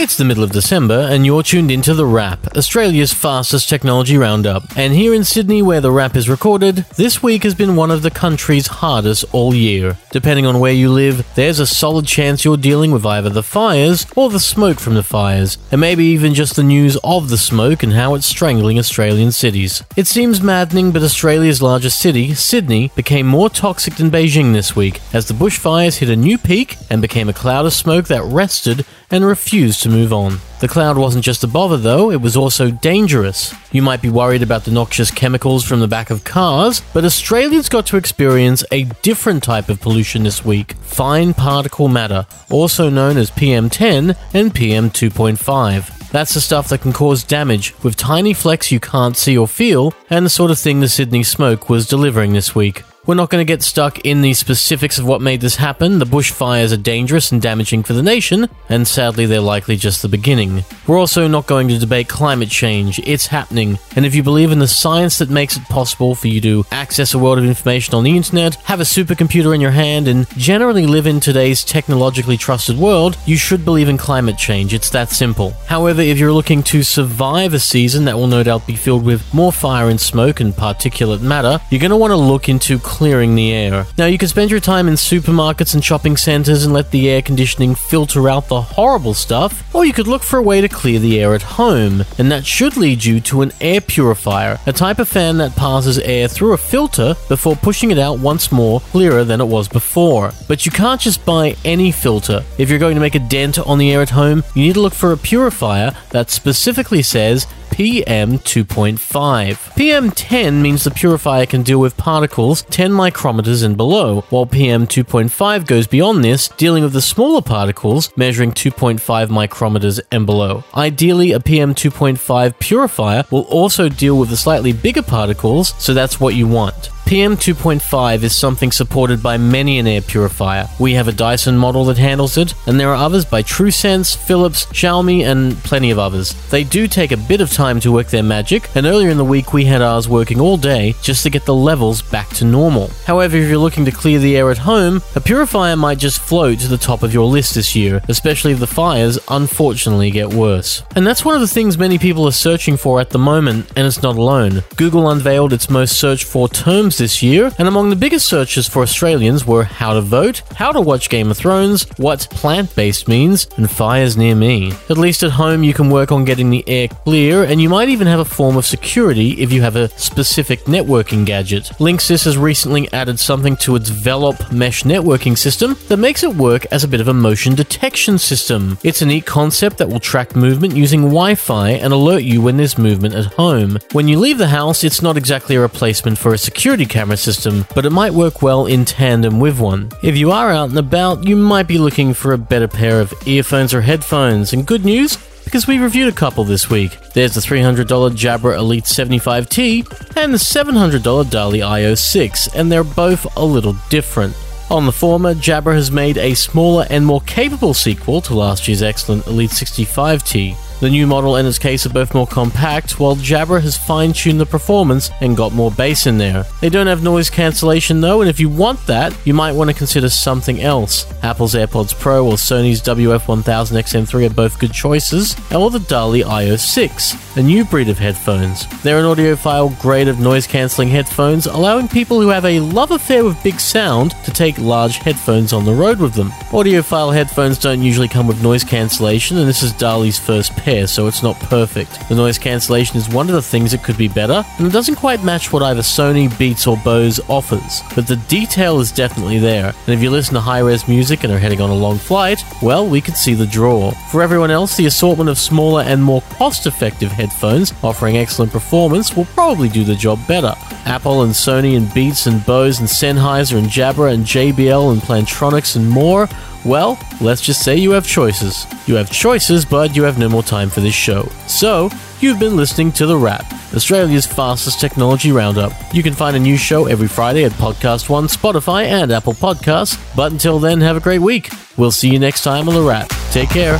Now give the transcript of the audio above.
It's the middle of December, and you're tuned into The Wrap, Australia's fastest technology roundup. And here in Sydney, where The Wrap is recorded, this week has been one of the country's hardest all year. Depending on where you live, there's a solid chance you're dealing with either the fires or the smoke from the fires, and maybe even just the news of the smoke and how it's strangling Australian cities. It seems maddening, but Australia's largest city, Sydney, became more toxic than Beijing this week as the bushfires hit a new peak and became a cloud of smoke that rested and refused to move on. The cloud wasn't just a bother though, it was also dangerous. You might be worried about the noxious chemicals from the back of cars, but Australians got to experience a different type of pollution this week fine particle matter, also known as PM10 and PM2.5. That's the stuff that can cause damage with tiny flecks you can't see or feel, and the sort of thing the Sydney smoke was delivering this week. We're not going to get stuck in the specifics of what made this happen. The bushfires are dangerous and damaging for the nation, and sadly, they're likely just the beginning. We're also not going to debate climate change. It's happening. And if you believe in the science that makes it possible for you to access a world of information on the internet, have a supercomputer in your hand, and generally live in today's technologically trusted world, you should believe in climate change. It's that simple. However, if you're looking to survive a season that will no doubt be filled with more fire and smoke and particulate matter, you're going to want to look into clearing the air. Now, you can spend your time in supermarkets and shopping centers and let the air conditioning filter out the horrible stuff, or you could look for a way to clear the air at home, and that should lead you to an air purifier, a type of fan that passes air through a filter before pushing it out once more clearer than it was before. But you can't just buy any filter. If you're going to make a dent on the air at home, you need to look for a purifier that specifically says PM 2.5. PM 10 means the purifier can deal with particles 10 micrometers and below, while PM 2.5 goes beyond this, dealing with the smaller particles measuring 2.5 micrometers and below. Ideally, a PM 2.5 purifier will also deal with the slightly bigger particles, so that's what you want. PM 2.5 is something supported by many an air purifier. We have a Dyson model that handles it, and there are others by TruSens, Philips, Xiaomi, and plenty of others. They do take a bit of time to work their magic, and earlier in the week we had ours working all day just to get the levels back to normal. However, if you're looking to clear the air at home, a purifier might just float to the top of your list this year, especially if the fires unfortunately get worse. And that's one of the things many people are searching for at the moment, and it's not alone. Google unveiled its most searched for terms this year, and among the biggest searches for Australians were how to vote, how to watch Game of Thrones, what plant based means, and fires near me. At least at home, you can work on getting the air clear, and you might even have a form of security if you have a specific networking gadget. Linksys has recently added something to its Velop mesh networking system that makes it work as a bit of a motion detection system. It's a neat concept that will track movement using Wi Fi and alert you when there's movement at home. When you leave the house, it's not exactly a replacement for a security camera system, but it might work well in tandem with one. If you are out and about, you might be looking for a better pair of earphones or headphones, and good news, because we reviewed a couple this week. There's the $300 Jabra Elite 75T and the $700 Dali IO 6, and they're both a little different. On the former, Jabra has made a smaller and more capable sequel to last year's excellent Elite 65T. The new model and its case are both more compact, while Jabra has fine tuned the performance and got more bass in there. They don't have noise cancellation though, and if you want that, you might want to consider something else. Apple's AirPods Pro or Sony's WF1000 XM3 are both good choices, or the Dali IO 6, a new breed of headphones. They're an audiophile grade of noise cancelling headphones, allowing people who have a love affair with big sound to take large headphones on the road with them. Audiophile headphones don't usually come with noise cancellation, and this is Dali's first pair, so it's not perfect. The noise cancellation is one of the things that could be better, and it doesn't quite match what either Sony, Beats, or Bose offers. But the detail is definitely there, and if you listen to high res music and are heading on a long flight, well, we could see the draw. For everyone else, the assortment of smaller and more cost effective headphones offering excellent performance will probably do the job better. Apple and Sony and Beats and Bose and Sennheiser and Jabra and JBL and Plantronics and more well, let's just say you have choices. You have choices, but you have no more time for this show. So, you've been listening to The Wrap, Australia's fastest technology roundup. You can find a new show every Friday at Podcast One, Spotify, and Apple Podcasts. But until then, have a great week. We'll see you next time on The Wrap. Take care.